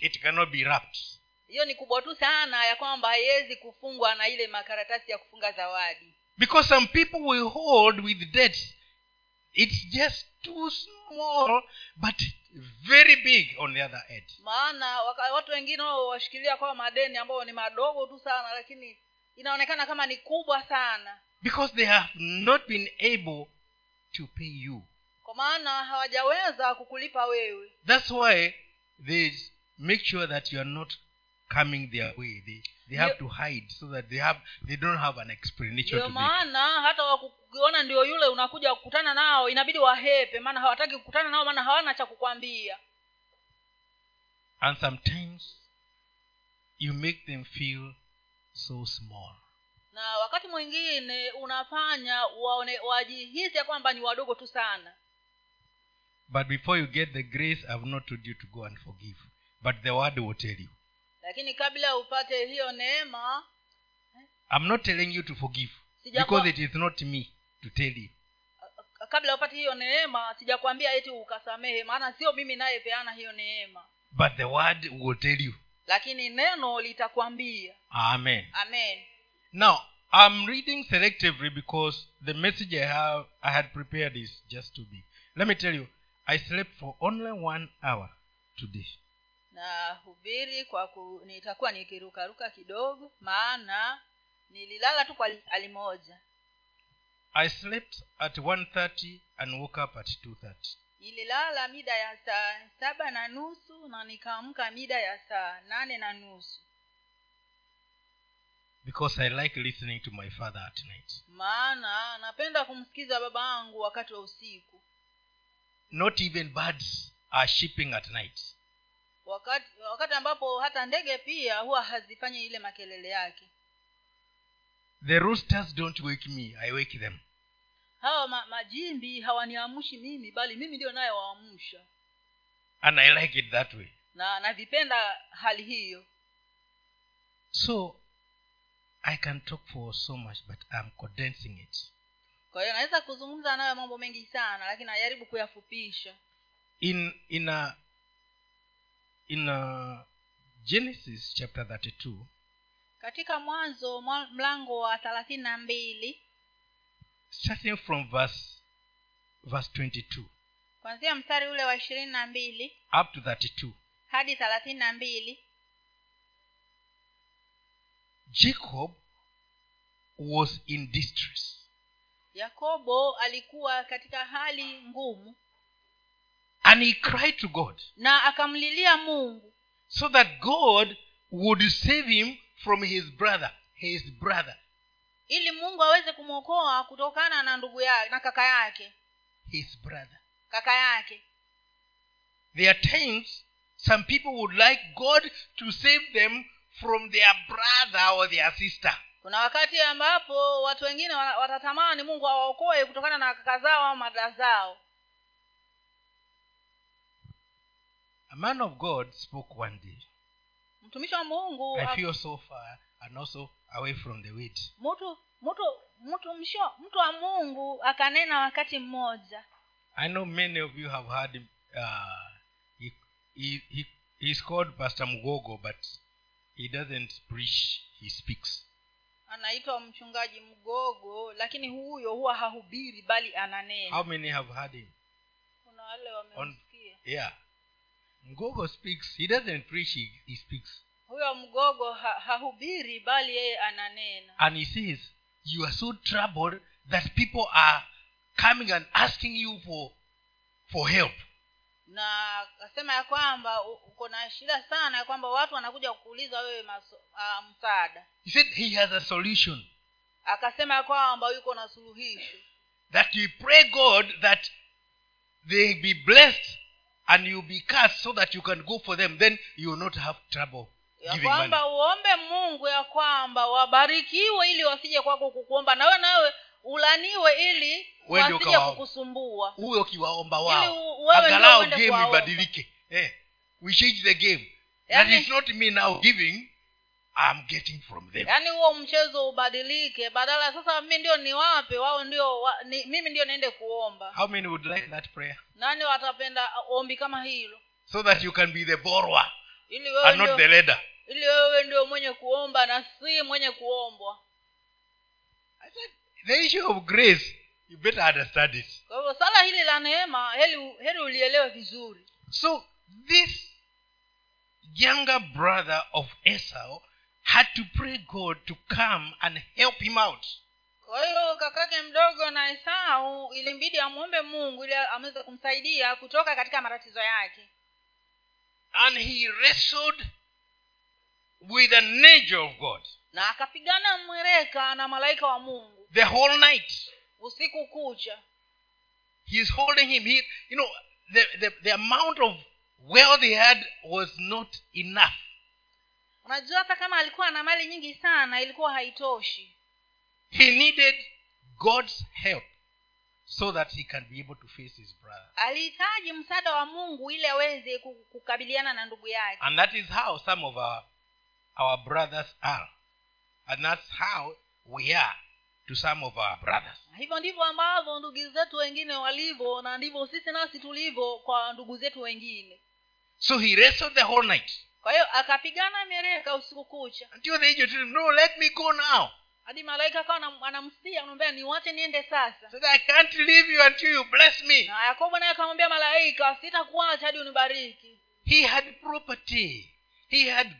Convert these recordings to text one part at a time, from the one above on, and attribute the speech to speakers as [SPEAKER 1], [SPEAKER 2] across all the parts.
[SPEAKER 1] it cannot be wrapped.
[SPEAKER 2] Hiyo ni kubwa tu sana ya kwamba haiwezi kufungwa na ile makaratasi ya kufunga zawadi.
[SPEAKER 1] Because some people will hold with debt it's just too small but very big on the other end.
[SPEAKER 2] Maana watu wengine washikilia kwa madeni ambayo ni madogo tu sana lakini inaonekana kama ni kubwa sana.
[SPEAKER 1] Because they have not been able to pay you.
[SPEAKER 2] Kwa maana hawajaweza kukulipa wewe.
[SPEAKER 1] That's why they make sure that you are not coming their way. They, they have to hide so that they have they don't have an explanation
[SPEAKER 2] ndio
[SPEAKER 1] to
[SPEAKER 2] maana hata wakukiona ndio yule unakuja kukutana nao inabidi wahepe maana hawataki kukutana nao maana hawana cha kukwambia.
[SPEAKER 1] And sometimes you make them feel so small.
[SPEAKER 2] Na wakati mwingine unafanya waone wajihisi ya kwamba ni wadogo tu sana.
[SPEAKER 1] But before you get the grace i've not told you to go and forgive but the word will tell you.
[SPEAKER 2] Lakini kabla upate hiyo neema
[SPEAKER 1] i'm not telling you to forgive because it is not me to tell you.
[SPEAKER 2] kabla upate hiyo neema sijakwambia eti ukasamehe maana sio mimi nayepeana hiyo neema.
[SPEAKER 1] But the word will tell you.
[SPEAKER 2] Lakini neno litakwambia.
[SPEAKER 1] Amen.
[SPEAKER 2] Amen.
[SPEAKER 1] Now i'm reading selectively because the message i have i had prepared is just too big let me tell you i slept for only one hour today
[SPEAKER 2] na hubiri kwa ku, nitakuwa nikirukaruka kidogo maana nililala tu kwa alimoja
[SPEAKER 1] i slept at 1.30 and woke up at 2.30
[SPEAKER 2] nililala mida ya saa saba na nusu na nikaamka mida ya saa nane na nusu.
[SPEAKER 1] Because i like listening to my father at night.
[SPEAKER 2] Maana napenda kumsikiza baba yangu wakati wa usiku.
[SPEAKER 1] Not even birds are shipping at night
[SPEAKER 2] wakati wakati ambapo hata ndege pia huwa hazifanyi ile makelele yake.
[SPEAKER 1] The roosters don't wake me i wake them.
[SPEAKER 2] Hawa ma, majimbi hawaniamshi mimi bali mimi ndio nayewaamsha.
[SPEAKER 1] And i like it that way.
[SPEAKER 2] Na navipenda hali hiyo.
[SPEAKER 1] So i can talk for so much but i'm condensing it.
[SPEAKER 2] Kwa hiyo naweza kuzungumza nayo mambo mengi sana lakini najaribu kuyafupisha.
[SPEAKER 1] In in a in a genesis chapter 32
[SPEAKER 2] katika mwanzo mlango wa thelathini na mbili.
[SPEAKER 1] Starting from verse verse 22
[SPEAKER 2] kwanzia mstari ule wa ishirini na mbili
[SPEAKER 1] up to 32
[SPEAKER 2] hadi thelathini na mbili.
[SPEAKER 1] Jacob was in distress.
[SPEAKER 2] Yakobo alikuwa katika hali ngumu
[SPEAKER 1] and he cried to god.
[SPEAKER 2] Na akamlilia mungu.
[SPEAKER 1] So that god would save him from his brother his brother.
[SPEAKER 2] Ili mungu aweze kumwokoa kutokana na ndugu yake na kaka yake.
[SPEAKER 1] His brother.
[SPEAKER 2] Kaka yake.
[SPEAKER 1] There are times some people would like god to save them from their brother or their sister.
[SPEAKER 2] Kuna wakati ambapo watu wengine watatamani mungu awaokoe kutokana na kaka zao au mada zao
[SPEAKER 1] a man of god spoke one day.
[SPEAKER 2] Mtumishi wa mungu
[SPEAKER 1] i feel so far and also away from the weight
[SPEAKER 2] mtu mtu mtu msho mtu wa mungu akanena wakati mmoja.
[SPEAKER 1] I know many of you have heard uh, he, he, he, is called pastor mgogo but he doesn't preach he speaks.
[SPEAKER 2] Anaitwa mchungaji mgogo lakini huyo huwa hahubiri bali ananena.
[SPEAKER 1] How many have heard him?
[SPEAKER 2] Kuna wale wamemsikia.
[SPEAKER 1] Yeah mugogo speaks. He doesn't preach he, he speaks.
[SPEAKER 2] Huyo mgogo ha, hahubiri bali yeye ananena.
[SPEAKER 1] And he says you are so troubled that people are coming and asking you for for help.
[SPEAKER 2] Na akasema ya kwamba uko na shida sana ya kwamba watu wanakuja kukuuliza wewe maso, uh, msaada.
[SPEAKER 1] He said he has a solution.
[SPEAKER 2] Akasema ya kwamba yuko na suluhisho.
[SPEAKER 1] That you pray god that they be blessed and you be cast so that you can go for them then you will not have trouble
[SPEAKER 2] ya kwamba uombe mungu ya kwamba wabarikiwe ili wasije kwako kukuomba. Nawe nawe ulaniwe ili wasije kukusumbua.
[SPEAKER 1] Huyo ukiwaomba wao angalau game ibadilike. Eh, we change the game.
[SPEAKER 2] Yani,
[SPEAKER 1] that is not me now giving i'm getting from them.
[SPEAKER 2] Yaani huo mchezo ubadilike badala sasa mi ndio niwape wao ndio wa, ni, mimi ndio niende kuomba.
[SPEAKER 1] How many would like that prayer?
[SPEAKER 2] Nani watapenda ombi kama hilo?
[SPEAKER 1] So that you can be the borrower
[SPEAKER 2] ili wewe
[SPEAKER 1] and not the leader.
[SPEAKER 2] ili wewe ndio mwenye kuomba na si mwenye kuombwa.
[SPEAKER 1] The issue of grace you better understand it.
[SPEAKER 2] Kwa hivyo sala hili la neema heli heri ulielewe vizuri.
[SPEAKER 1] So this younger brother of esau had to pray god to come and help him out.
[SPEAKER 2] Kwa hiyo kakake mdogo na esau ilimbidi amwombe mungu ili aweze kumsaidia kutoka katika matatizo yake.
[SPEAKER 1] And he wrestled with the nature of god.
[SPEAKER 2] Na akapigana mwereka na malaika wa mungu.
[SPEAKER 1] The whole night.
[SPEAKER 2] Usiku kucha.
[SPEAKER 1] He is holding him. He, you know the, the, the amount of wealth he had was not enough
[SPEAKER 2] unajua hata kama alikuwa na mali nyingi sana ilikuwa haitoshi.
[SPEAKER 1] He needed god's help so that he can be able to face his brother.
[SPEAKER 2] Alihitaji msaada wa mungu ili aweze kukabiliana na ndugu yake.
[SPEAKER 1] And that is how some of our our brothers are. And that's how we are to some of our brothers.
[SPEAKER 2] Hivyo ndivyo ambavyo ndugu zetu wengine walivyo na ndivyo sisi nasi tulivyo kwa ndugu zetu wengine.
[SPEAKER 1] So he wrestled the whole night
[SPEAKER 2] kwa hiyo akapigana mereka usiku kucha.
[SPEAKER 1] Until the angel told no let me go now.
[SPEAKER 2] Hadi malaika akawa anam- anamsia anamwambia niwache niende sasa.
[SPEAKER 1] Said i can't leave you until you bless me.
[SPEAKER 2] Na yakobo naye akamwambia malaika sitakuacha hadi unibariki.
[SPEAKER 1] He had property. He had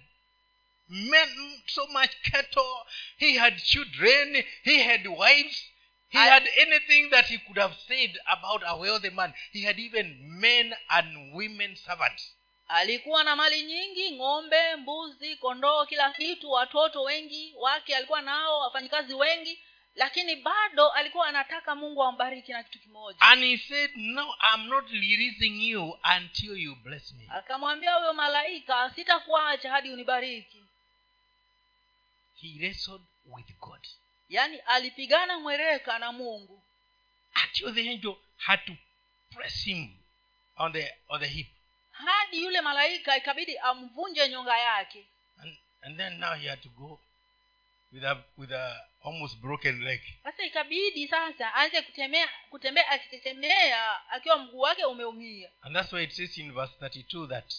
[SPEAKER 1] men so much cattle. He had children. He had wives. He
[SPEAKER 2] I-
[SPEAKER 1] had anything that he could have said about a wealthy man. He had even men and women servants
[SPEAKER 2] alikuwa na mali nyingi ng'ombe mbuzi kondoo kila kitu watoto wengi wake alikuwa nao wafanyikazi wengi lakini bado alikuwa anataka mungu ambariki na kitu kimoja.
[SPEAKER 1] And he said no i'm not releasing you until you bless me.
[SPEAKER 2] Akamwambia huyo malaika sitakuacha hadi unibariki.
[SPEAKER 1] He wrestled with god.
[SPEAKER 2] Yaani alipigana mwereka na mungu.
[SPEAKER 1] Until the angel had to press him on the on the hip
[SPEAKER 2] hadi yule malaika ikabidi amvunje nyonga yake.
[SPEAKER 1] And, and then now he had to go with a with a almost broken leg.
[SPEAKER 2] Sasa ikabidi sasa aanze kutembea kutembea akitembea akiwa mguu wake umeumia.
[SPEAKER 1] And that's why it says in verse 32 that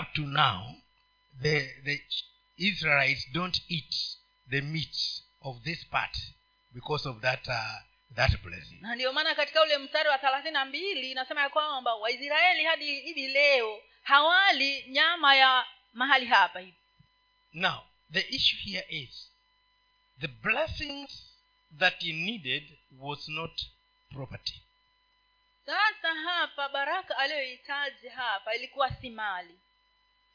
[SPEAKER 1] up to now the the israelites don't eat the meat of this part because of that uh, that blessing
[SPEAKER 2] na ndio maana katika ule mstari wa thelathini na mbili inasema ya kwamba waisraeli hadi hivi leo hawali nyama ya mahali hapa hivi.
[SPEAKER 1] Now the issue here is the blessings that he needed was not property.
[SPEAKER 2] Sasa hapa baraka aliyohitaji hapa ilikuwa si mali.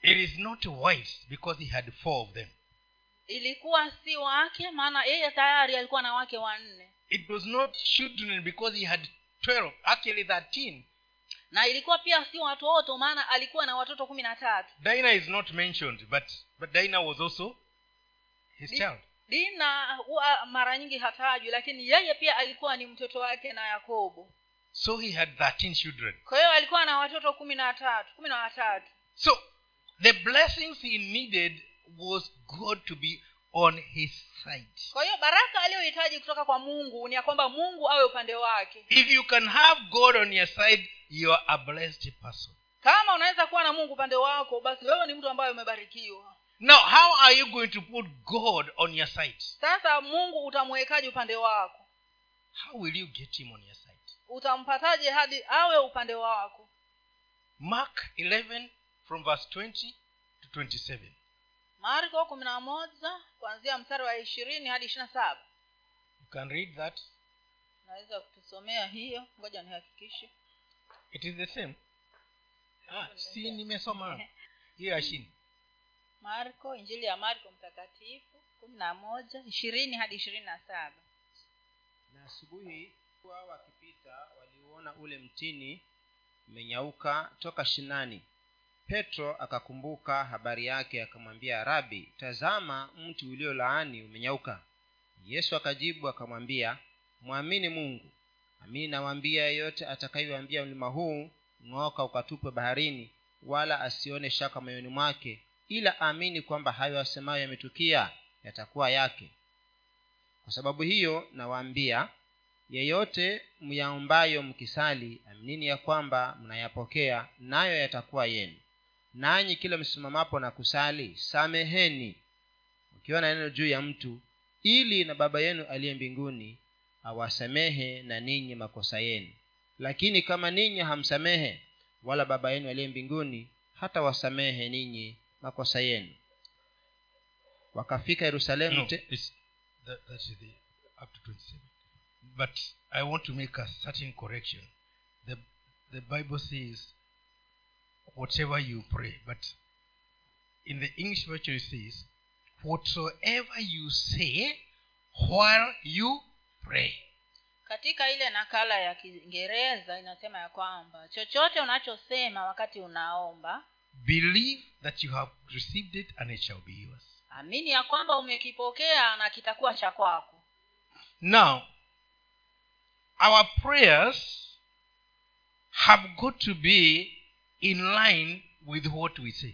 [SPEAKER 1] It is not wise because he had four of them.
[SPEAKER 2] Ilikuwa si wake maana yeye tayari alikuwa na wake wanne
[SPEAKER 1] it was not children because he had 12 actually 13
[SPEAKER 2] na ilikuwa pia si watoto maana alikuwa na watoto kumi na tatu.
[SPEAKER 1] Dina is not mentioned but but dina was also his
[SPEAKER 2] Di-
[SPEAKER 1] child.
[SPEAKER 2] Dina huwa mara nyingi hatajwi lakini yeye pia alikuwa ni mtoto wake na yakobo.
[SPEAKER 1] So he had 13 children.
[SPEAKER 2] Kwa hiyo alikuwa na watoto kumi na tatu kumi na watatu.
[SPEAKER 1] So the blessings he needed was god to be on his side.
[SPEAKER 2] Kwa hiyo baraka aliyohitaji kutoka kwa mungu ni ya kwamba mungu awe upande wake.
[SPEAKER 1] If you can have god on your side you are a blessed person.
[SPEAKER 2] Kama unaweza kuwa na mungu upande wako basi wewe ni mtu ambaye umebarikiwa.
[SPEAKER 1] Now how are you going to put god on your side?
[SPEAKER 2] Sasa mungu utamwekaji upande wako?
[SPEAKER 1] How will you get him on your side?
[SPEAKER 2] Utampataje hadi awe upande wako?
[SPEAKER 1] Mark 11 from verse 20 to 27
[SPEAKER 2] marko kumi na moja kuanzia mstari wa ishirini hadi ishiri na saba.
[SPEAKER 1] You can read that.
[SPEAKER 2] Naweza kutusomea hiyo ngoja nihakikishe.
[SPEAKER 1] It is the same. Ah, si nimesoma. Hiyo ashini.
[SPEAKER 2] Marko injili ya marko mtakatifu kumi na moja ishirini hadi ishirini na saba.
[SPEAKER 3] Na asubuhi kuwa wakipita waliuona ule mtini umenyauka toka shinani petro akakumbuka habari yake akamwambia rabi tazama mti uliolaani umenyauka. Yesu akajibu akamwambia mwamini mungu. Amini nawaambia yeyote atakayewaambia mlima huu ng'oka ukatupwe baharini wala asione shaka moyoni mwake ila aamini kwamba hayo asemayo yametukia yatakuwa yake. Kwa sababu hiyo nawaambia yeyote myaombayo mkisali aminini ya kwamba mnayapokea nayo yatakuwa yenu nanyi kila msimamapo na kusali sameheni ukiona neno juu ya mtu ili na baba yenu aliye mbinguni awasamehe na ninyi makosa yenu lakini kama ninyi hamsamehe wala baba yenu aliye mbinguni hata wasamehe ninyi makosa yenu wakafika yerusalemu
[SPEAKER 1] No, that, that is the up to 27. But I want to make a certain correction. The, the Bible says, whatever you pray. But in the English version it says, whatsoever you say while you pray.
[SPEAKER 2] katika ile nakala ya kiingereza inasema ya kwamba chochote unachosema wakati unaomba
[SPEAKER 1] Believe that you have received it and it shall be yours.
[SPEAKER 2] amini ya kwamba umekipokea na kitakuwa cha kwako
[SPEAKER 1] Now, our prayers have got to be in line with what we say.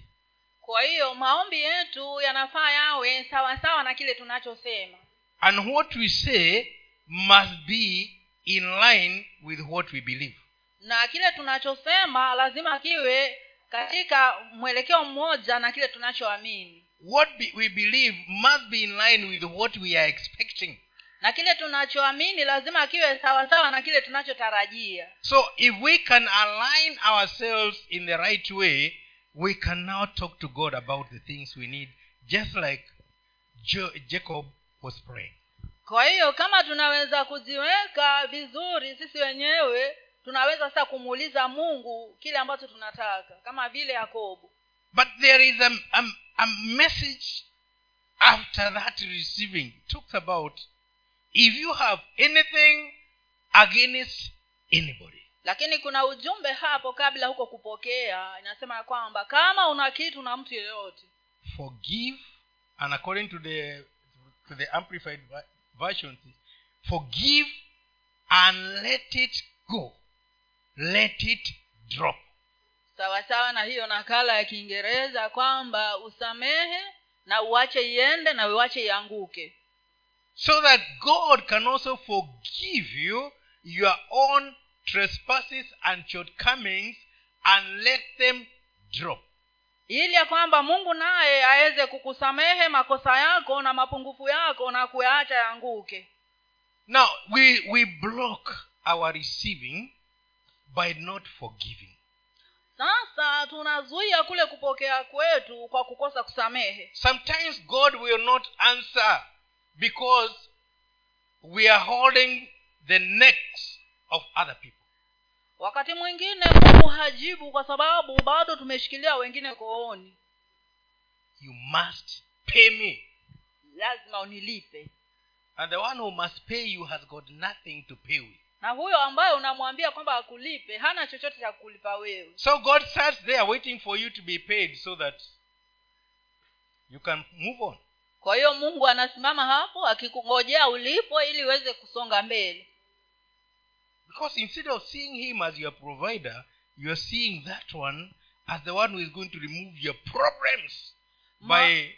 [SPEAKER 2] kwa hiyo maombi yetu yanafaa yawe sawa sawa na kile tunachosema
[SPEAKER 1] And what we say must be in line with what we believe.
[SPEAKER 2] na kile tunachosema lazima kiwe katika mwelekeo mmoja na kile tunachoamini
[SPEAKER 1] What be, we believe must be in line with what we are expecting.
[SPEAKER 2] Na kile tunachoamini lazima kiwe sawa sawa na kile tunachotarajia
[SPEAKER 1] So if we can align ourselves in the right way, we can now talk to God about the things we need, just like jo- Jacob was praying.
[SPEAKER 2] kwa hiyo kama tunaweza kuziweka vizuri sisi wenyewe tunaweza sasa kumuuliza mungu kile ambacho tunataka kama vile yakobo
[SPEAKER 1] But there is a, a, a message after that receiving. Talks about if you have anything against anybody,
[SPEAKER 2] lakini kuna ujumbe hapo kabla huko kupokea inasema ya kwamba kama una kitu na mtu yeyote
[SPEAKER 1] forgive, and according to the to the amplified version, forgive and let it go. Let it drop.
[SPEAKER 2] sawa sawa na hiyo nakala ya kiingereza kwamba usamehe na uache iende na uache ianguke
[SPEAKER 1] So that God can also forgive you your own trespasses and shortcomings and let them drop.
[SPEAKER 2] ili ya kwamba mungu naye aweze kukusamehe makosa yako na mapungufu yako na kuyaacha yanguke
[SPEAKER 1] Now, we, we block our receiving by not forgiving.
[SPEAKER 2] sasa tunazuia kule kupokea kwetu kwa kukosa kusamehe
[SPEAKER 1] Sometimes God will not answer because we are holding the necks of other people.
[SPEAKER 2] wakati mwingine mungu hajibu kwa sababu bado tumeshikilia wengine kooni
[SPEAKER 1] You must pay me.
[SPEAKER 2] lazima unilipe
[SPEAKER 1] And the one who must pay you has got nothing to pay with.
[SPEAKER 2] na huyo ambaye unamwambia kwamba akulipe hana chochote cha kulipa wewe
[SPEAKER 1] So God starts there waiting for you to be paid so that you can move on.
[SPEAKER 2] Kwa hiyo mungu anasimama hapo akikungojea ulipo ili uweze kusonga mbele
[SPEAKER 1] Because instead of seeing him as your provider, you are seeing that one as the one who is going to remove your problems by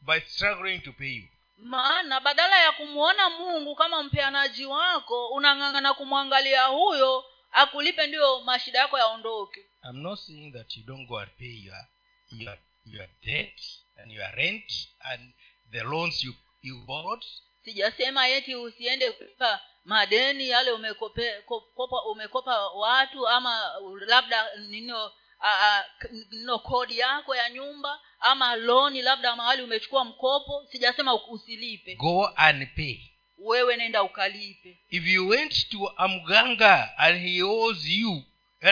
[SPEAKER 1] by struggling to pay you.
[SPEAKER 2] maana badala ya kumwona mungu kama mpeanaji wako unang'ang'ana kumwangalia huyo akulipe ndio mashida yako yaondoke
[SPEAKER 1] I'm not saying that you don't go and pay your your your debt and your rent and the loans you you borrowed.
[SPEAKER 2] sijasema eti usiende kulipa madeni yale umekopa umekopa watu ama labda nino nino kodi yako ya nyumba ama loni labda mahali umechukua mkopo sijasema usilipe
[SPEAKER 1] Go and pay.
[SPEAKER 2] wewe nenda ukalipe
[SPEAKER 1] If you went to a mganga and he owes you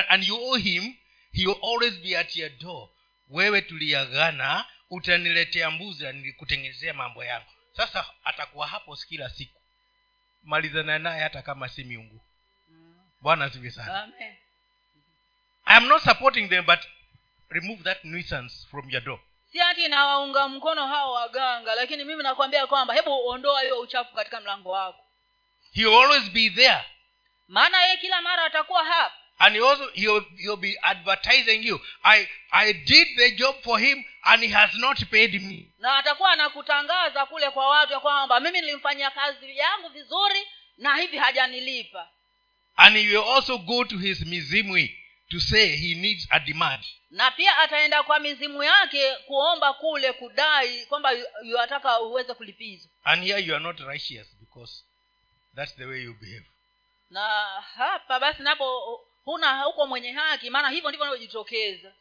[SPEAKER 1] and you owe him, he will always be at your door. Wewe tuliagana utaniletea mbuzi nilikutengenezea mambo yangu. Sasa atakuwa hapo kila siku. Malizana naye hata kama si miungu. Bwana asifiwe sana. I am not supporting them but remove that nuisance from your door.
[SPEAKER 2] si ati nawaunga mkono hao waganga lakini mimi nakwambia kwamba hebu ondoa hiyo uchafu katika mlango wako
[SPEAKER 1] He always be there.
[SPEAKER 2] maana yeye kila mara atakuwa hapa
[SPEAKER 1] and he also he'll, he'll be advertising you. I i did the job for him and he has not paid me.
[SPEAKER 2] Na atakuwa anakutangaza kule kwa watu ya kwamba mimi nilimfanyia kazi yangu vizuri na hivi hajanilipa.
[SPEAKER 1] And he will also go to his mizimwi to say he needs a demand.
[SPEAKER 2] Na pia ataenda kwa mizimu yake kuomba kule kudai kwamba yu- yuataka uweze kulipizwa.
[SPEAKER 1] And here you are not righteous because that's the way you behave.
[SPEAKER 2] Na hapa basi napo huna huko mwenye haki maana hivyo ndivyo navyojitokeza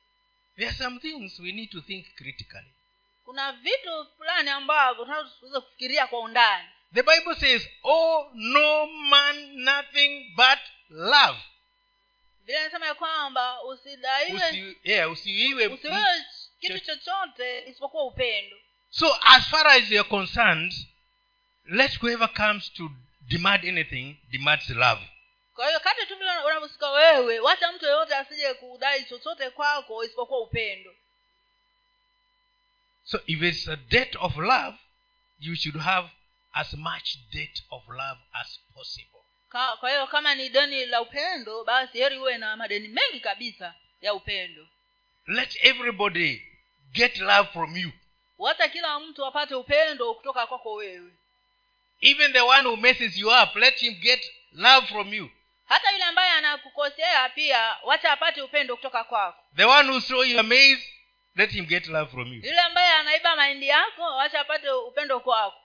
[SPEAKER 1] there are some things we need to think critically.
[SPEAKER 2] Kuna vitu fulani ambavyo tunaweza kufikiria kwa undani.
[SPEAKER 1] The bible says oh no man nothing but love.
[SPEAKER 2] Vile nasema ya kwamba usidaiwe
[SPEAKER 1] Usi, yeah, usiiwe
[SPEAKER 2] kitu chochote isipokuwa upendo.
[SPEAKER 1] So as far as you're concerned let whoever comes to demand anything demands love
[SPEAKER 2] kwa hiyo kati tu vile unavyosika wewe wacha mtu yeyote asije kudai chochote kwako isipokuwa upendo.
[SPEAKER 1] So if it's a debt of love you should have as much debt of love as possible.
[SPEAKER 2] Ka, kwa hiyo kama ni deni la upendo basi heri huwe na madeni mengi kabisa ya upendo.
[SPEAKER 1] Let everybody get love from you.
[SPEAKER 2] Wacha kila mtu apate upendo kutoka kwako wewe.
[SPEAKER 1] Even the one who messes you up let him get love from you
[SPEAKER 2] hata yule ambaye anakukosea pia wacha apate upendo kutoka kwako.
[SPEAKER 1] The one who throw you a let him get love from you.
[SPEAKER 2] Yule ambaye anaiba mahindi yako wacha apate upendo kwako.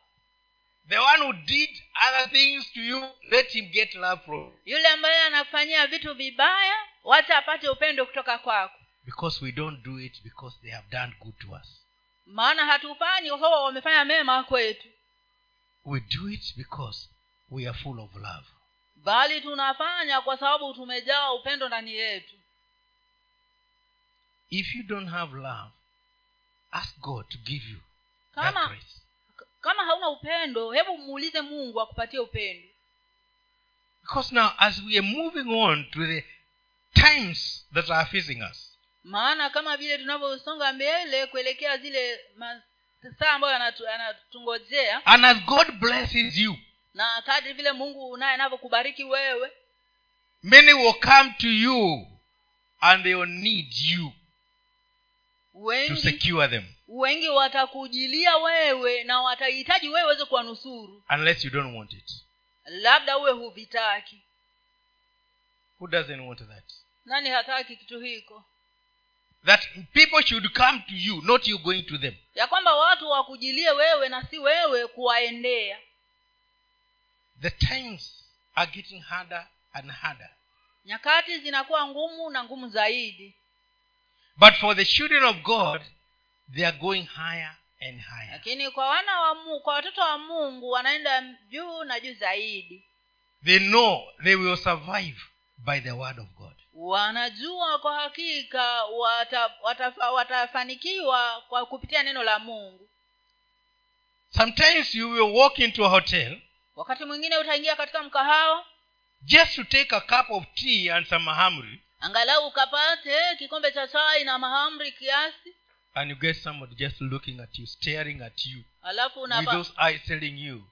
[SPEAKER 1] The one who did other things to you let him get love from you.
[SPEAKER 2] Yule ambaye anakufanyia vitu vibaya wacha apate upendo kutoka kwako.
[SPEAKER 1] Because we don't do it because they have done good to us.
[SPEAKER 2] Maana hatufanyi kwa sababu wamefanya mema kwetu.
[SPEAKER 1] We do it because we are full of love
[SPEAKER 2] bali tunafanya kwa sababu tumejaa upendo ndani yetu.
[SPEAKER 1] If you don't have love ask god to give you that grace.
[SPEAKER 2] kama hauna upendo hebu muulize mungu akupatie upendo.
[SPEAKER 1] Because now as we are moving on to the times that are facing us
[SPEAKER 2] maana kama vile tunavyosonga mbele kuelekea zile masaa ambayo yanatu- yanatungojea
[SPEAKER 1] and as god blesses you
[SPEAKER 2] na kadri vile mungu naye anavyokubariki wewe
[SPEAKER 1] many will come to you and they will need you to secure them.
[SPEAKER 2] wengi watakujilia wewe na watahitaji wewe weze kuwanusuru.
[SPEAKER 1] Unless you don't want it.
[SPEAKER 2] Labda uwe huvitaki.
[SPEAKER 1] Who doesn't want that?
[SPEAKER 2] Nani hataki kitu hiko?
[SPEAKER 1] That people should come to you not you going to them.
[SPEAKER 2] Ya kwamba watu wakujilie wewe na si wewe kuwaendea
[SPEAKER 1] the times are getting harder and harder.
[SPEAKER 2] Nyakati zinakuwa ngumu na ngumu zaidi.
[SPEAKER 1] But for the children of god they are going higher and higher.
[SPEAKER 2] Lakini kwa wana wa mungu kwa watoto wa mungu wanaenda juu na juu zaidi.
[SPEAKER 1] They know they will survive by the word of god.
[SPEAKER 2] Wanajua kwa hakika wata, watafa, watafanikiwa kwa kupitia neno la mungu.
[SPEAKER 1] Sometimes you will walk into a hotel
[SPEAKER 2] wakati mwingine utaingia katika mkahawa
[SPEAKER 1] just to take a cup of tea and some mahamri.
[SPEAKER 2] Angalau ukapate kikombe cha chai na mahamri kiasi.
[SPEAKER 1] And you get somebody just looking at you staring at you.
[SPEAKER 2] Alafu
[SPEAKER 1] with those eyes telling you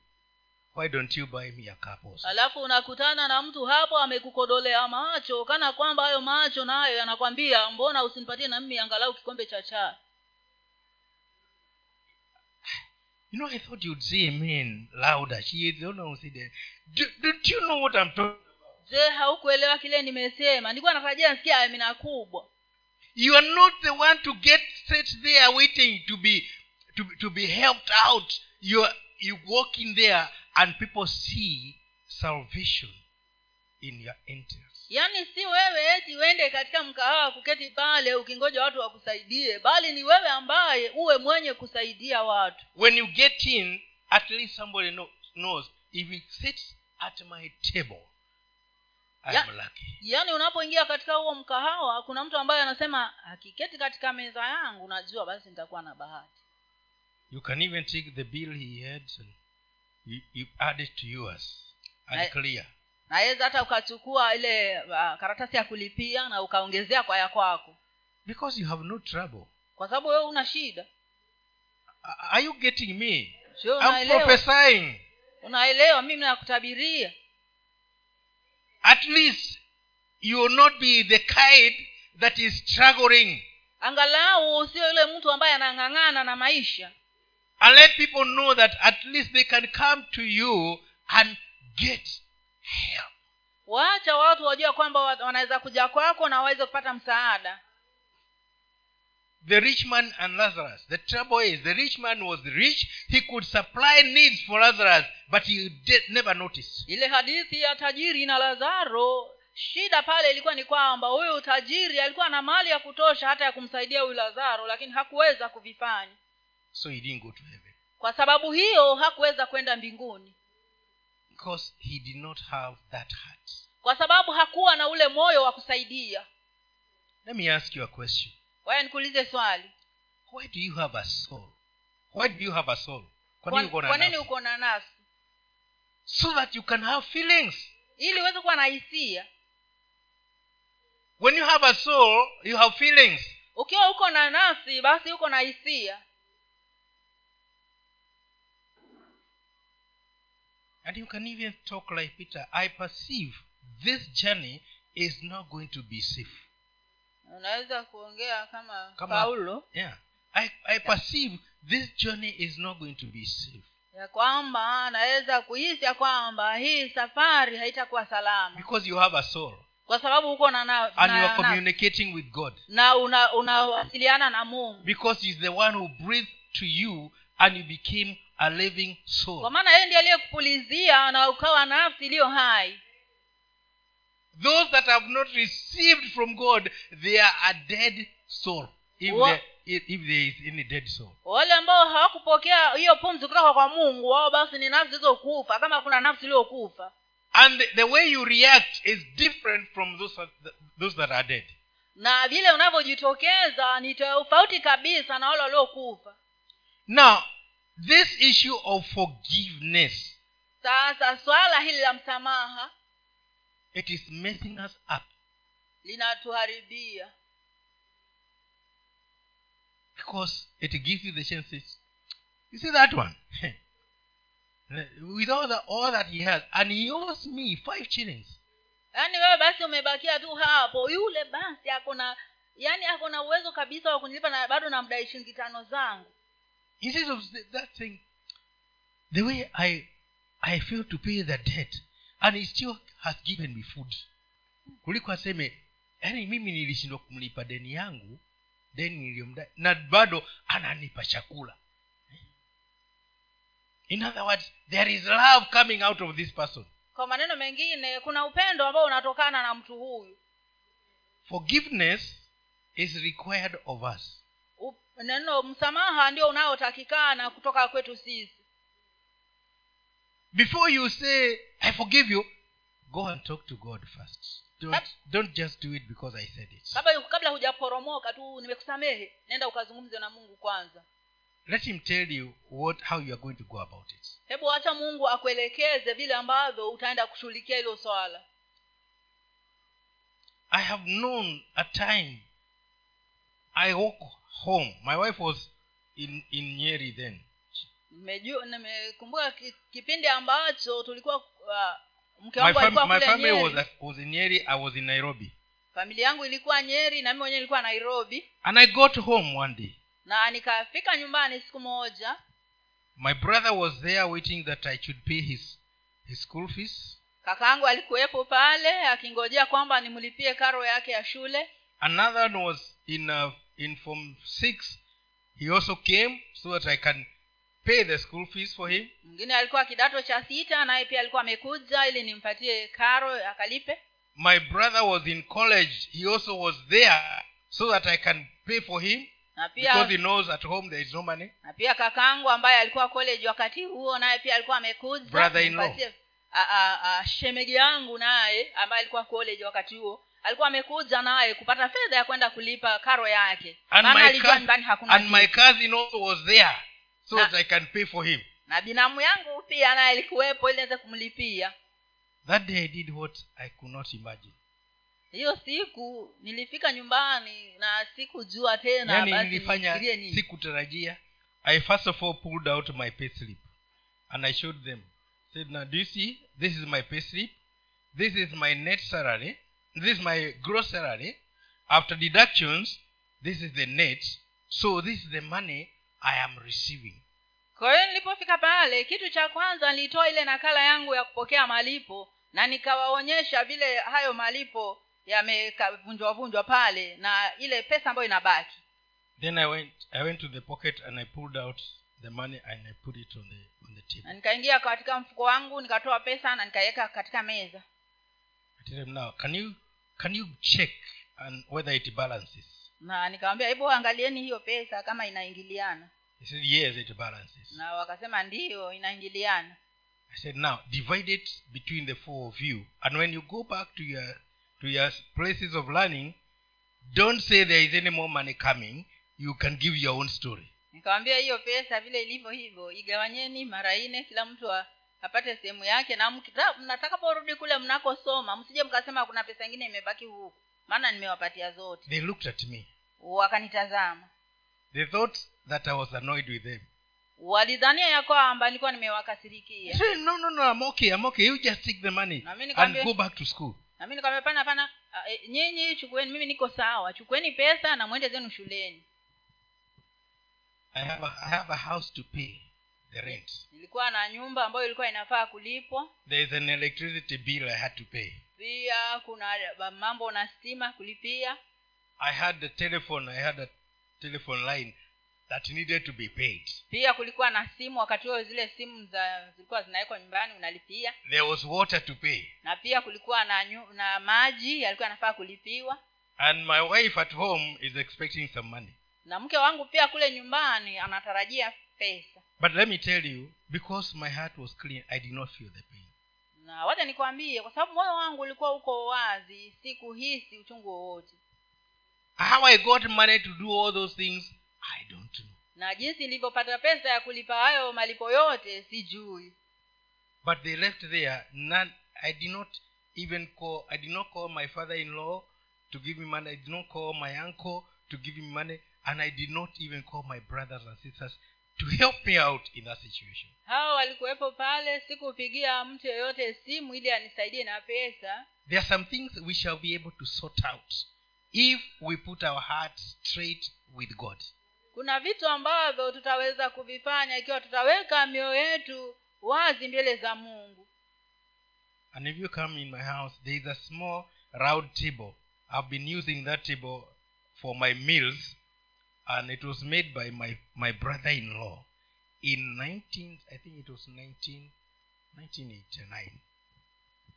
[SPEAKER 1] why don't you buy me a cup also?
[SPEAKER 2] Alafu unakutana na mtu hapo amekukodolea macho. Kana kwamba hayo macho nayo yanakwambia mbona usinipatie na mimi angalau kikombe cha chai
[SPEAKER 1] you know i thought you'd say amen louder. She don't one who said, do, don't you know what i'm talking
[SPEAKER 2] je haukuelewa kile nimesema. Nilikuwa natarajia nsikia amina kubwa.
[SPEAKER 1] You are not the one to get set there waiting to be to, to be helped out. You are you walk in there and people see salvation in your entrance
[SPEAKER 2] yaani si wewe eti uende katika mkahawa kuketi pale ukingoja watu wakusaidie bali ni wewe ambaye uwe mwenye kusaidia watu.
[SPEAKER 1] When you get in at least somebody know, knows if he sits at my table i am lucky.
[SPEAKER 2] yaani unapoingia katika huo mkahawa kuna mtu ambaye anasema akiketi katika meza yangu najua basi nitakuwa na bahati.
[SPEAKER 1] You can even take the bill he had and you, you add it to yours. And
[SPEAKER 2] I-
[SPEAKER 1] clear
[SPEAKER 2] naweza hata ukachukua ile uh, karatasi ya kulipia na ukaongezea kwa ya kwako.
[SPEAKER 1] Because you have no trouble.
[SPEAKER 2] Kwa sababu wewe una shida.
[SPEAKER 1] Are you getting me?
[SPEAKER 2] Sure,
[SPEAKER 1] i'm
[SPEAKER 2] unaelewa?
[SPEAKER 1] prophesying.
[SPEAKER 2] Unaelewa? Mimi nakutabiria.
[SPEAKER 1] At least you will not be the kind that is struggling.
[SPEAKER 2] Angalau usio yule mtu ambaye anang'ang'ana na maisha.
[SPEAKER 1] And let people know that at least they can come to you and get help
[SPEAKER 2] waacha watu wajua kwamba wanaweza kuja kwako na waweze kupata msaada.
[SPEAKER 1] The rich man and lazarus. The trouble is the rich man was rich he could supply needs for lazarus but he did, never noticed
[SPEAKER 2] ile hadithi ya tajiri na lazaro shida pale ilikuwa ni kwamba huyu tajiri alikuwa na mali ya kutosha hata ya kumsaidia huyu lazaro lakini hakuweza kuvifanya.
[SPEAKER 1] So he didn't go to heaven.
[SPEAKER 2] Kwa sababu hiyo hakuweza kwenda mbinguni
[SPEAKER 1] because he did not have that heart.
[SPEAKER 2] Kwa sababu hakuwa na ule moyo wa kusaidia.
[SPEAKER 1] Let me ask you a question.
[SPEAKER 2] Waya nikuulize swali.
[SPEAKER 1] Why do you have a soul? Why do you have a soul? Kwa
[SPEAKER 2] kwa
[SPEAKER 1] nini uko na
[SPEAKER 2] nini uko na nafsi?
[SPEAKER 1] So that you can have feelings.
[SPEAKER 2] Ili uweze kuwa na hisia.
[SPEAKER 1] When you have a soul you have feelings.
[SPEAKER 2] Ukiwa uko na nafsi basi uko na hisia
[SPEAKER 1] and you can even talk like peter i perceive this journey is not going to be safe.
[SPEAKER 2] Unaweza kuongea kama,
[SPEAKER 1] Kama-
[SPEAKER 2] paulo.
[SPEAKER 1] Yeah. I, I perceive this journey is not going to be safe.
[SPEAKER 2] Ya kwamba anaweza kuhisi ya kwamba hii safari haitakuwa salama.
[SPEAKER 1] Because you have a soul.
[SPEAKER 2] Kwa sababu uko na, na,
[SPEAKER 1] and you are communicating with god.
[SPEAKER 2] na una unawasiliana na mungu.
[SPEAKER 1] Because he's the one who breathed to you and you became a living
[SPEAKER 2] kwa
[SPEAKER 1] soul
[SPEAKER 2] maana yeye ndiye aliyekupulizia na ukawa nafsi iliyo hai.
[SPEAKER 1] Those that have not received from god they are a dead soul if, there, if, if there is any dead soul.
[SPEAKER 2] Wale ambao hawakupokea hiyo pumzi kutoka kwa mungu wao basi ni nafsi zilizokufa kama kuna nafsi iliyokufa.
[SPEAKER 1] And the, the way you react is different from those, that- those that are dead.
[SPEAKER 2] Na vile unavyojitokeza ni tofauti kabisa na wale waliokufa.
[SPEAKER 1] Now this issue of forgiveness
[SPEAKER 2] sasa swala hili la msamaha
[SPEAKER 1] it is messing us up.
[SPEAKER 2] linatuharibia.
[SPEAKER 1] Because it gives you the chances. You see that one? With all, the, all that he has and he owes me five shillings.
[SPEAKER 2] Yaani wewe basi umebakia tu hapo. Yule basi ako na yaani ako na uwezo kabisa wa kunilipa na bado namdai shilingi tano zangu
[SPEAKER 1] instead of that thing the way i i failed to pay the debt and he still has given me food. Kuliko aseme yaani mimi nilishindwa kumlipa deni yangu deni niliyomdai na bado ananipa chakula. In other words there is love coming out of this person.
[SPEAKER 2] Kwa maneno mengine kuna upendo ambao unatokana na mtu huyu.
[SPEAKER 1] Forgiveness is required of us
[SPEAKER 2] neno msamaha ndio unaotakikana kutoka kwetu sisi.
[SPEAKER 1] Before you say i forgive you go and talk to god first. Don't, don't just do it because i said it.
[SPEAKER 2] Kabla kabla hujaporomoka tu nimekusamehe. Nenda ukazungumze na mungu kwanza.
[SPEAKER 1] Let him tell you what how you are going to go about it.
[SPEAKER 2] Hebu acha mungu akuelekeze vile ambavyo utaenda kushughulikia hilo swala.
[SPEAKER 1] I have known a time i walk home. My wife was in in nyeri then.
[SPEAKER 2] Nimekumbuka kipindi ambacho tulikuwa uh, mke wangu alikuwa
[SPEAKER 1] my family was, was in nyeri i was in nairobi.
[SPEAKER 2] Familia yangu ilikuwa nyeri na mimi mwenyewe ilikuwa nairobi.
[SPEAKER 1] And i got home one day.
[SPEAKER 2] Na nikafika nyumbani siku moja.
[SPEAKER 1] My brother was there waiting that i should pay his his school fees.
[SPEAKER 2] Kakaangu alikuwepo pale akingojea kwamba nimlipie karo yake ya shule.
[SPEAKER 1] Another one was in uh, in form six he also came so that i can pay the school fees for him.
[SPEAKER 2] Mwingine alikuwa kidato cha sita naye pia alikuwa amekuja ili nimpatie karo akalipe.
[SPEAKER 1] My brother was in college he also was there so that i can pay for him. Because he knows at home there is no money.
[SPEAKER 2] Na pia kakangu ambaye alikuwa college wakati huo naye pia alikuwa amekuja a, yangu naye ambaye alikuwa college wakati huo alikuwa amekuja naye kupata fedha ya kwenda kulipa karo yake. Maana alijua nyumbani hakuna
[SPEAKER 1] and my cousin also was there so
[SPEAKER 2] Na-
[SPEAKER 1] that i can pay for him.
[SPEAKER 2] na binamu yangu pia naye alikuwepo ili niweze kumlipia.
[SPEAKER 1] That day i did what i could not imagine.
[SPEAKER 2] Hiyo siku nilifika nyumbani na sikujua tena
[SPEAKER 1] yani nilifanya sikutarajia. I first of all pulled out my payslip and i showed them. Said now do you see? This is my payslip this is my net salary this is my gross salary after deductions this is the net. So this is the money i am receiving.
[SPEAKER 2] Kwa hiyo nilipofika pale kitu cha kwanza nilitoa ile nakala yangu ya kupokea malipo na nikawaonyesha vile hayo malipo yamevunjwavunjwa pale na ile pesa ambayo inabaki.
[SPEAKER 1] Then i went i went to the pocket and i pulled out the money and i put it on the on the table.
[SPEAKER 2] Nikaingia katika mfuko wangu nikatoa pesa na nikaweka katika meza.
[SPEAKER 1] I tell him now can you can you check and whether it balances?
[SPEAKER 2] Na nikamwambia hebu angalieni hiyo pesa kama inaingiliana.
[SPEAKER 1] He said yes it balances.
[SPEAKER 2] Na wakasema ndiyo inaingiliana.
[SPEAKER 1] I said now divide it between the four of you and when you go back to your to your places of learning don't say there is any more money coming. You can give your own story.
[SPEAKER 2] Nikamwambia hiyo pesa vile ilivyo hivyo igawanyeni mara nne kila mtu apate sehemu yake na mnatakaporudi kule mnakosoma msije mkasema kuna pesa ingine imebaki huku. Maana nimewapatia zote.
[SPEAKER 1] They looked at me.
[SPEAKER 2] Wakanitazama.
[SPEAKER 1] They thought that i was annoyed with them.
[SPEAKER 2] Walidhania ya kwamba nilikuwa nimewakasirikia.
[SPEAKER 1] No no no i'm okay i'm okay. You just take the money and go back to school.
[SPEAKER 2] nami nikamwambia pana pana eh, nyinyi chukueni mimi niko sawa. Chukueni pesa na mwende zenu shuleni.
[SPEAKER 1] I have a, I have a house to pay the rent.
[SPEAKER 2] nilikuwa na nyumba ambayo ilikuwa inafaa kulipwa
[SPEAKER 1] There is an electricity bill I had to pay.
[SPEAKER 2] pia kuna mambo na stima kulipia
[SPEAKER 1] I had the telephone. I had a telephone line that needed to be paid.
[SPEAKER 2] pia kulikuwa na simu wakati huo zile simu za zilikuwa zinawekwa nyumbani unalipia
[SPEAKER 1] There was water to pay.
[SPEAKER 2] na pia kulikuwa na nyu, na maji yalikuwa yanafaa kulipiwa
[SPEAKER 1] And my wife at home is expecting some money.
[SPEAKER 2] na mke wangu pia kule nyumbani anatarajia pesa
[SPEAKER 1] But let me tell you, because my heart was clean, I did not feel the pain.
[SPEAKER 2] na wacha nikwambie kwa sababu moyo wangu ulikuwa uko wazi sikuhisi uchungu wowote
[SPEAKER 1] How I got money to do all those things, I don't know.
[SPEAKER 2] na jinsi nilivyopata pesa ya kulipa hayo malipo yote sijui
[SPEAKER 1] But they left there. None. I did not even call. I did not call my father-in-law to give me money. I did not call my uncle to give me money, and I did not even call my brothers and sisters to help me out in that situation.
[SPEAKER 2] hao walikuwepo pale sikupigia mtu yoyote simu ili anisaidie na pesa
[SPEAKER 1] There are some things we shall be able to sort out if we put our hearts straight with God.
[SPEAKER 2] kuna vitu ambavyo tutaweza kuvifanya ikiwa tutaweka mioyo yetu wazi mbele za mungu
[SPEAKER 1] And if you come in my house, there is a small round table. I've been using that table for my meals, and it was made by my, my brother-in-law in 19, I think it was 19, 1989.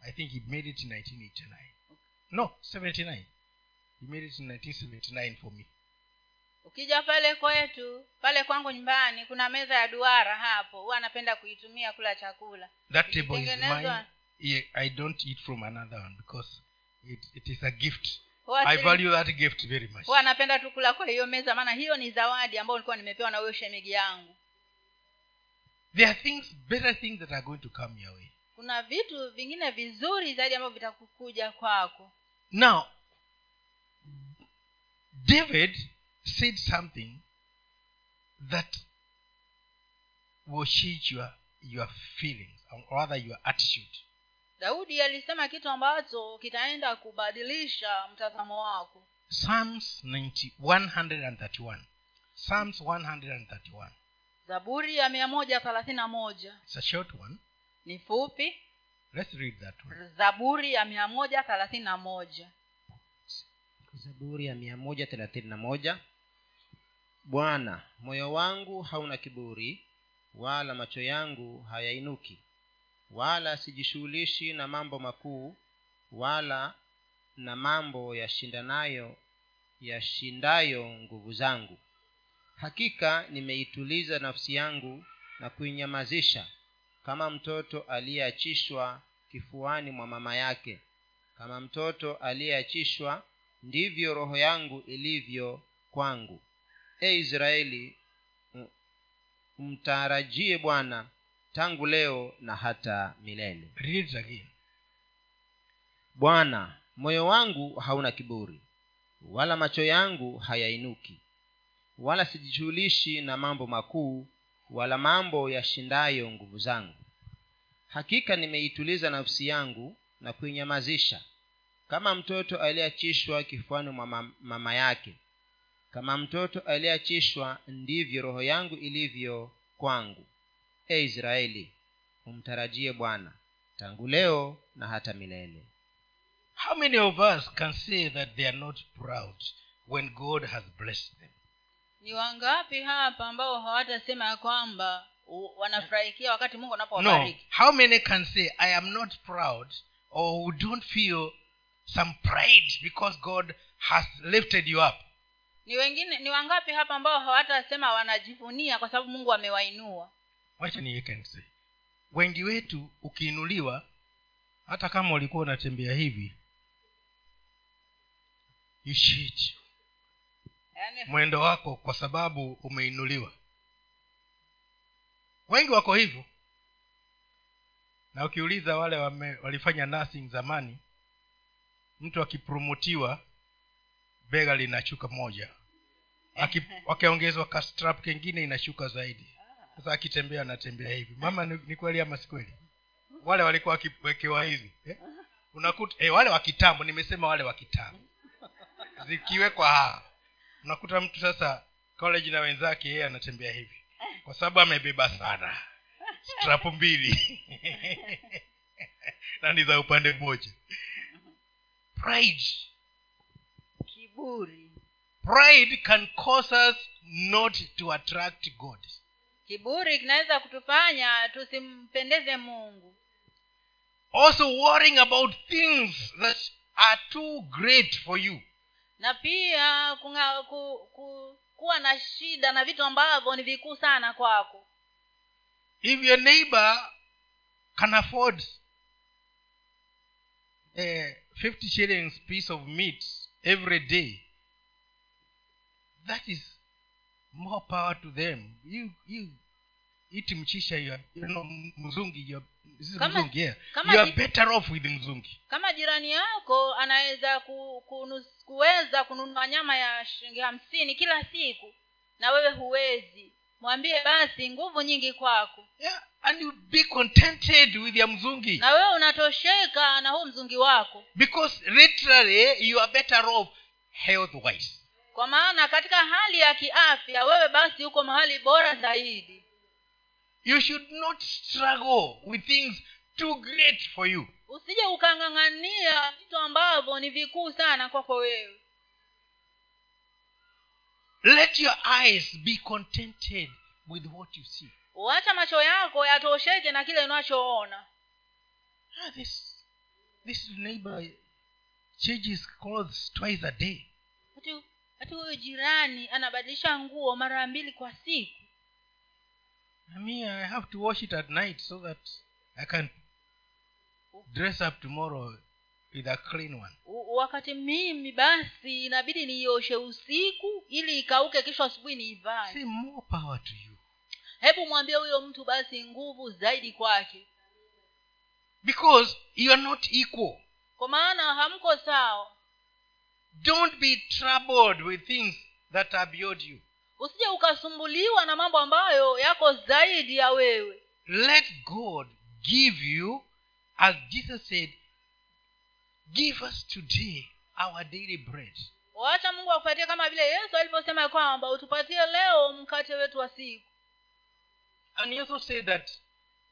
[SPEAKER 1] I think he made it in 1989. No, 79. He made it in 1979 for me.
[SPEAKER 2] ukija pale kwetu pale kwangu nyumbani kuna meza ya duara hapo huwa anapenda kuitumia kula chakula
[SPEAKER 1] That table is mine. I don't eat from another one because it, it is a gift. I value that gift very much.
[SPEAKER 2] huwa anapenda tu kula kwa hiyo meza maana hiyo ni zawadi ambayo nilikuwa nimepewa na huyo shemegi yangu
[SPEAKER 1] There are things, better things that are going to come your way.
[SPEAKER 2] kuna vitu vingine vizuri zaidi ambavyo vitakukuja kwako
[SPEAKER 1] Now, David said something that will change your, your feelings, or rather your attitude.
[SPEAKER 2] Daudi alisema kitu ambacho kitaenda kubadilisha mtazamo wako
[SPEAKER 1] Psalms 90, 131. Psalms 131.
[SPEAKER 2] zaburi ya mia moja thelathini na moja
[SPEAKER 1] It's a short one.
[SPEAKER 2] ni fupi
[SPEAKER 1] Let's read that one.
[SPEAKER 2] zaburi ya mia moja thelathini na moja
[SPEAKER 3] zaburi ya mia moja thelathini na moja bwana moyo wangu hauna kiburi wala macho yangu hayainuki wala sijishughulishi na mambo makuu wala na mambo yashindanayo yashindayo nguvu zangu. Hakika nimeituliza nafsi yangu na kuinyamazisha kama mtoto aliyeachishwa kifuani mwa mama yake. Kama mtoto aliyeachishwa ndivyo roho yangu ilivyo kwangu. E israeli mtarajie bwana tangu leo na hata milele.
[SPEAKER 1] Read it again.
[SPEAKER 3] bwana moyo wangu hauna kiburi wala macho yangu hayainuki wala sijishughulishi na mambo makuu wala mambo yashindayo nguvu zangu. Hakika nimeituliza nafsi yangu na kuinyamazisha kama mtoto aliyeachishwa kifuani mwa mama yake. Kama mtoto aliyeachishwa ndivyo roho yangu ilivyo kwangu e israeli umtarajie bwana tangu leo na hata milele.
[SPEAKER 1] How many of us can say that they are not proud when god has blessed them?
[SPEAKER 2] Ni wangapi hapa ambao hawatasema ya kwamba wanafurahikia wakati mungu
[SPEAKER 1] no
[SPEAKER 2] anapowabariki?
[SPEAKER 1] how many can say i am not proud or who don't feel some pride because god has lifted you up
[SPEAKER 2] ni wengine ni wangapi hapa ambao hawatasema wanajivunia kwa sababu mungu amewainua
[SPEAKER 1] wacha niweke wengi wetu ukiinuliwa hata kama ulikuwa unatembea hivi ishiti shit.
[SPEAKER 2] Yaani
[SPEAKER 1] mwendo wako kwa sababu umeinuliwa. Wengi wako hivyo. Na ukiuliza wale wame, walifanya nursing zamani mtu akipromotiwa bega linashuka moja. Akiongezwa wakiongezwa kastrap kengine inashuka zaidi sasa akitembea anatembea hivi. Mama ni, ni kweli ama si kweli? Wale walikuwa wakiwekewa hivi eh? unakuta eh, wale wa kitambo nimesema wale wa kitambo. Zikiwekwa haa unakuta mtu sasa college na wenzake yeye anatembea hivi. Kwa sababu amebeba sana. Strapu mbili. Na ni za upande mmoja. Pride.
[SPEAKER 2] Kiburi.
[SPEAKER 1] Pride can cause us not to attract god
[SPEAKER 2] kiburi kinaweza kutufanya tusimpendeze mungu.
[SPEAKER 1] Also worrying about things that are too great for you.
[SPEAKER 2] Na pia kunga, ku, ku, kuwa na shida na vitu ambavyo ni vikuu sana kwako.
[SPEAKER 1] If your neighbor can afford a 50 shillings piece of meat every day that is more power to them. You you eat mchisha you are, you know, mzungi you are, this is
[SPEAKER 2] Kama-
[SPEAKER 1] mzungi yeah.
[SPEAKER 2] kama
[SPEAKER 1] you are better off with mzungi.
[SPEAKER 2] Kama jirani yako anaweza ku, kunus, kuweza kununua nyama ya shilingi hamsini kila siku na wewe huwezi mwambie basi nguvu nyingi kwako.
[SPEAKER 1] Yeah. and you be contented with ya mzungi.
[SPEAKER 2] Na wewe unatosheka na huu mzungi wako.
[SPEAKER 1] Because literally you are better off health wise
[SPEAKER 2] kwa maana katika hali ya kiafya wewe basi uko mahali bora zaidi.
[SPEAKER 1] You should not struggle with things too great for you.
[SPEAKER 2] Usije ukang'ang'ania vitu ambavyo ni vikuu sana kwako wewe.
[SPEAKER 1] Let your eyes be contented with what you see.
[SPEAKER 2] Wacha macho yako yatosheke na kile unachoona.
[SPEAKER 1] Ah, this this neighbor changes clothes twice a day
[SPEAKER 2] hati huyo huyu jirani anabadilisha nguo mara mbili kwa siku
[SPEAKER 1] I mean, I have to wash it at night so that I can dress up tomorrow with a clean one.
[SPEAKER 2] Wakati mimi basi inabidi niioshe usiku ili ikauke kesho asubuhi niivae
[SPEAKER 1] See, more power to you.
[SPEAKER 2] hebu mwambie huyo mtu basi nguvu zaidi kwake
[SPEAKER 1] Because you are not equal.
[SPEAKER 2] kwa maana hamko sawa
[SPEAKER 1] Don't be troubled with things that are beyond you.
[SPEAKER 2] usije ukasumbuliwa na mambo ambayo yako zaidi ya wewe
[SPEAKER 1] Let God give you, as Jesus said, give us today our daily bread.
[SPEAKER 2] wacha mungu akupatie kama vile yesu alivyosema kwamba utupatie leo mkate wetu wa siku
[SPEAKER 1] And he also said that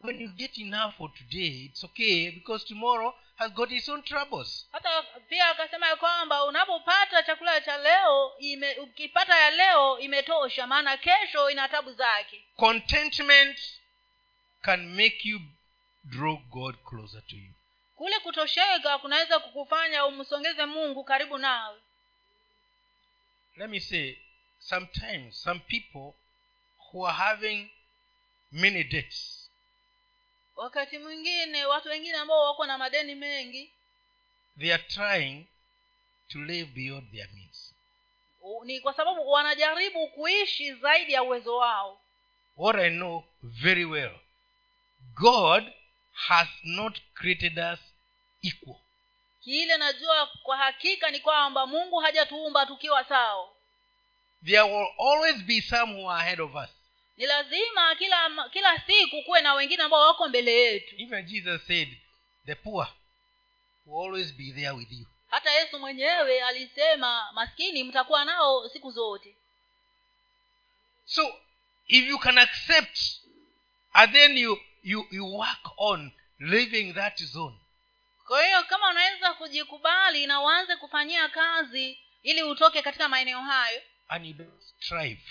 [SPEAKER 1] when you get enough for today, it's okay because tomorrow has got its own troubles.
[SPEAKER 2] hata pia akasema ya kwamba unapopata chakula cha leo ime, ukipata ya leo imetosha maana kesho ina tabu zake
[SPEAKER 1] Contentment can make you draw God closer to you.
[SPEAKER 2] kule kutosheka kunaweza kukufanya umsongeze mungu karibu nawe
[SPEAKER 1] Let me say, sometimes some people who are having many debts,
[SPEAKER 2] wakati mwingine watu wengine ambao wako na madeni mengi
[SPEAKER 1] they are trying to live beyond their means.
[SPEAKER 2] ni kwa sababu wanajaribu kuishi zaidi ya uwezo wao
[SPEAKER 1] What I know very well, God has not created us equal.
[SPEAKER 2] kile najua kwa hakika ni kwamba mungu hajatuumba tukiwa sawa
[SPEAKER 1] There will always be some who are ahead of us.
[SPEAKER 2] Ni lazima kila kila siku kuwe na wengine ambao wako mbele yetu.
[SPEAKER 1] Even Jesus said, the poor will always be there with you.
[SPEAKER 2] hata yesu mwenyewe alisema maskini mtakuwa nao siku zote.
[SPEAKER 1] So if you can accept and then you you, you work on leaving that zone.
[SPEAKER 2] Kwa hiyo kama unaweza kujikubali na uanze kufanyia kazi ili utoke katika maeneo hayo.
[SPEAKER 1] And you don't strive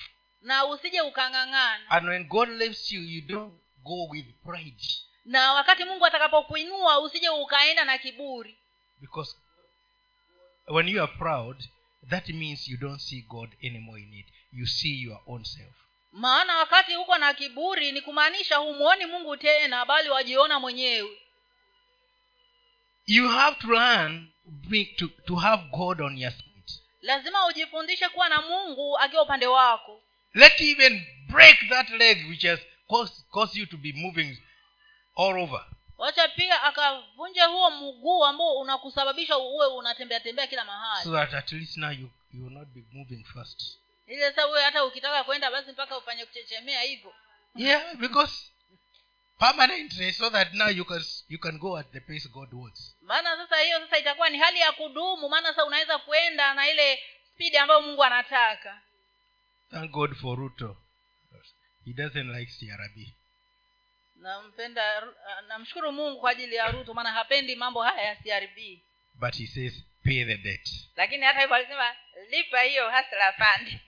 [SPEAKER 2] na usije ukang'ang'ana.
[SPEAKER 1] And when god lifts you you don't go with pride.
[SPEAKER 2] Na wakati mungu atakapokuinua usije ukaenda na kiburi.
[SPEAKER 1] Because when you are proud that means you don't see god anymore in it. You see your own self.
[SPEAKER 2] Maana wakati uko na kiburi ni kumaanisha humwoni mungu tena bali wajiona mwenyewe.
[SPEAKER 1] You have to learn to, to have god on your side.
[SPEAKER 2] Lazima ujifundishe kuwa na mungu akiwa upande wako
[SPEAKER 1] let even break that leg which has caused, caused you to be moving all over.
[SPEAKER 2] Wacha pia akavunja huo mguu ambao unakusababisha uwe unatembea tembea kila mahali.
[SPEAKER 1] So that at least now you, you will not be moving fast.
[SPEAKER 2] Ili sasa uwe hata ukitaka kwenda basi mpaka ufanye kuchechemea hivyo.
[SPEAKER 1] Yeah because permanently so that now you can you can go at the pace god wants.
[SPEAKER 2] Maana sasa hiyo sasa itakuwa ni hali ya kudumu maana sasa unaweza kwenda na ile spidi ambayo mungu anataka
[SPEAKER 1] thank god for ruto. He doesn't like crb
[SPEAKER 2] nampenda namshukuru mungu kwa ajili ya ruto maana hapendi mambo haya ya crb
[SPEAKER 1] but he says pay the debt.
[SPEAKER 2] Lakini hata hivyo alisema lipa hiyo hasla fund.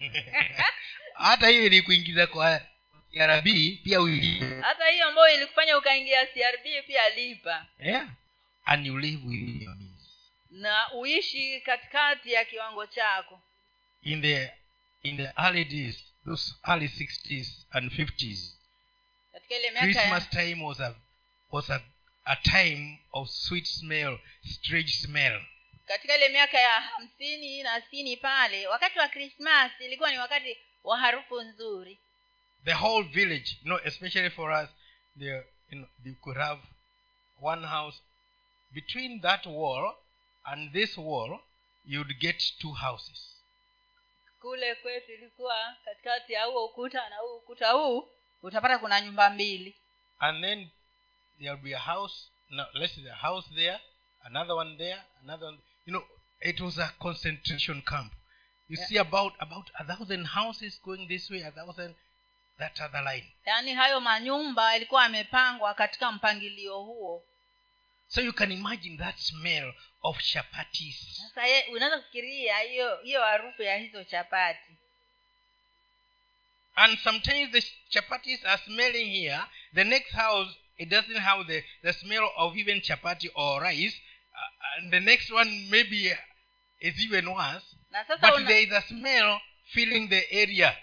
[SPEAKER 1] Hata hiyo ni kuingiza kwa crb pia
[SPEAKER 2] hata hiyo ambayo ilikufanya ukaingia crb pia lipa.
[SPEAKER 1] Yeah. And you live within your means.
[SPEAKER 2] Na uishi katikati ya kiwango chako.
[SPEAKER 1] In the in the early days those early 60s and 50s
[SPEAKER 2] ile miaka ya,
[SPEAKER 1] christmas time was a was a, a time of sweet smell strange smell.
[SPEAKER 2] Katika ile miaka ya hamsini na sitini pale wakati wa krismas ilikuwa ni wakati wa harufu nzuri.
[SPEAKER 1] The whole village you know especially for us the, you, know, you could have one house. Between that wall and this wall you'd get two houses
[SPEAKER 2] kule kwetu ilikuwa katikati ya huo ukuta na huu ukuta huu utapata kuna nyumba mbili.
[SPEAKER 1] And then there'll be a house no let's say a house there another one there another one you know it was a concentration camp. You
[SPEAKER 2] Yeah.
[SPEAKER 1] see about about a thousand houses going this way a thousand that other line.
[SPEAKER 2] Yaani hayo manyumba yalikuwa yamepangwa katika mpangilio huo
[SPEAKER 1] so you can imagine that smell of chapatis.
[SPEAKER 2] Sasa unaweza kufikiria hiyo hiyo harufu ya hizo chapati.
[SPEAKER 1] And sometimes the chapatis are smelling here. The next house it doesn't have the, the smell of even chapati or rice. Uh, and the next one maybe is even worse. But
[SPEAKER 2] una,
[SPEAKER 1] there is a smell filling the area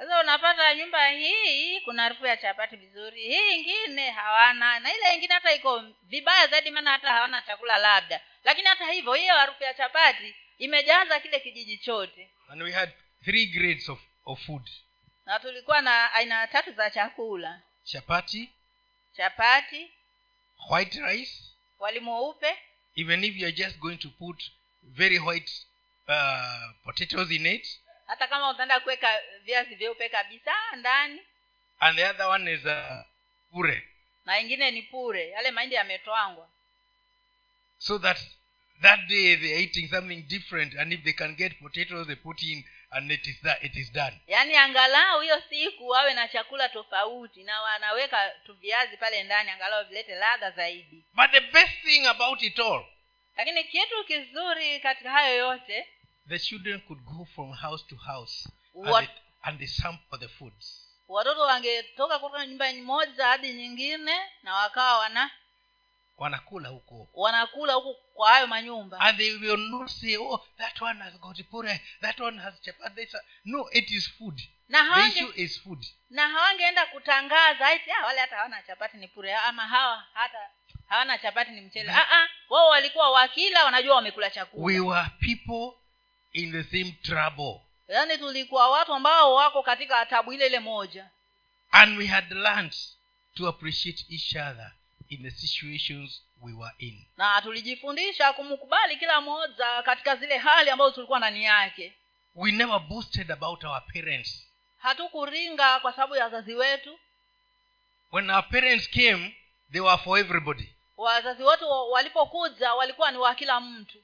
[SPEAKER 2] sasa unapata nyumba hii kuna harufu ya chapati vizuri. Hii ingine hawana na ile ingine hata iko vibaya zaidi maana hata hawana chakula labda. Lakini hata hivyo hiyo harufu ya chapati imejaza kile kijiji chote.
[SPEAKER 1] And we had three grades of, of food.
[SPEAKER 2] Na tulikuwa na aina tatu za chakula.
[SPEAKER 1] Chapati
[SPEAKER 2] chapati
[SPEAKER 1] white rice.
[SPEAKER 2] wali mweupe.
[SPEAKER 1] Even if you're just going to put very white uh, potatoes in it
[SPEAKER 2] hata kama utaenda kuweka viazi vyeupe kabisa ndani.
[SPEAKER 1] And the other one is uh, pure.
[SPEAKER 2] Na ingine ni pure. Yale mahindi yametwangwa.
[SPEAKER 1] So that that day they're eating something different and if they can get potatoes they put in and it is that it is done.
[SPEAKER 2] Yaani angalau hiyo siku wawe na chakula tofauti na wanaweka tuviazi pale ndani angalau vilete ladha zaidi.
[SPEAKER 1] But the best thing about it all
[SPEAKER 2] lakini kitu kizuri katika hayo yote
[SPEAKER 1] the children could go from house to house and they, and they sample the foods.
[SPEAKER 2] Watoto wangetoka kutoka nyumba moja hadi nyingine na wakawa wana
[SPEAKER 1] wanakula huko.
[SPEAKER 2] wanakula huku kwa hayo manyumba.
[SPEAKER 1] And they will not say oh that one has got pure that one has chapati. No it is food.
[SPEAKER 2] Na
[SPEAKER 1] the issue is food.
[SPEAKER 2] na hawangeenda kutangaza eti "Ah, wale hata hawana chapati ni pure ama hawa hata hawana chapati ni mchele. Ah, ah, wao walikuwa wakila wanajua wamekula chakula.
[SPEAKER 1] We were people in the same trouble.
[SPEAKER 2] Yaani tulikuwa watu ambao wako katika tabu ile ile moja.
[SPEAKER 1] And we had learned to appreciate each other in the situations we were in.
[SPEAKER 2] Na tulijifundisha kumkubali kila mmoja katika zile hali ambazo tulikuwa ndani yake.
[SPEAKER 1] We never boasted about our parents.
[SPEAKER 2] Hatukuringa kwa sababu ya wazazi wetu.
[SPEAKER 1] When our parents came they were for everybody.
[SPEAKER 2] Wazazi wetu walipokuja walikuwa ni wa kila mtu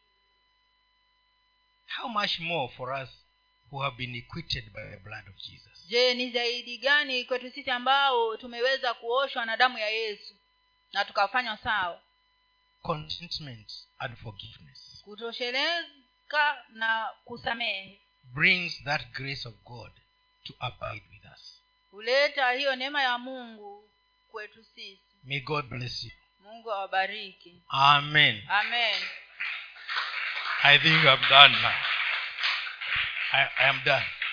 [SPEAKER 1] how much more for us who have been equated by the blood of jesus?
[SPEAKER 2] Je ni zaidi gani kwetu sisi ambao tumeweza kuoshwa na damu ya yesu na tukafanywa sawa?
[SPEAKER 1] Contentment and forgiveness.
[SPEAKER 2] Kutosheleka na kusamehe.
[SPEAKER 1] Brings that grace of god to abide with us.
[SPEAKER 2] Huleta hiyo neema ya mungu kwetu sisi.
[SPEAKER 1] May god bless you.
[SPEAKER 2] Mungu awabariki.
[SPEAKER 1] Amen.
[SPEAKER 2] Amen
[SPEAKER 1] i think i'm done. Now i, I am done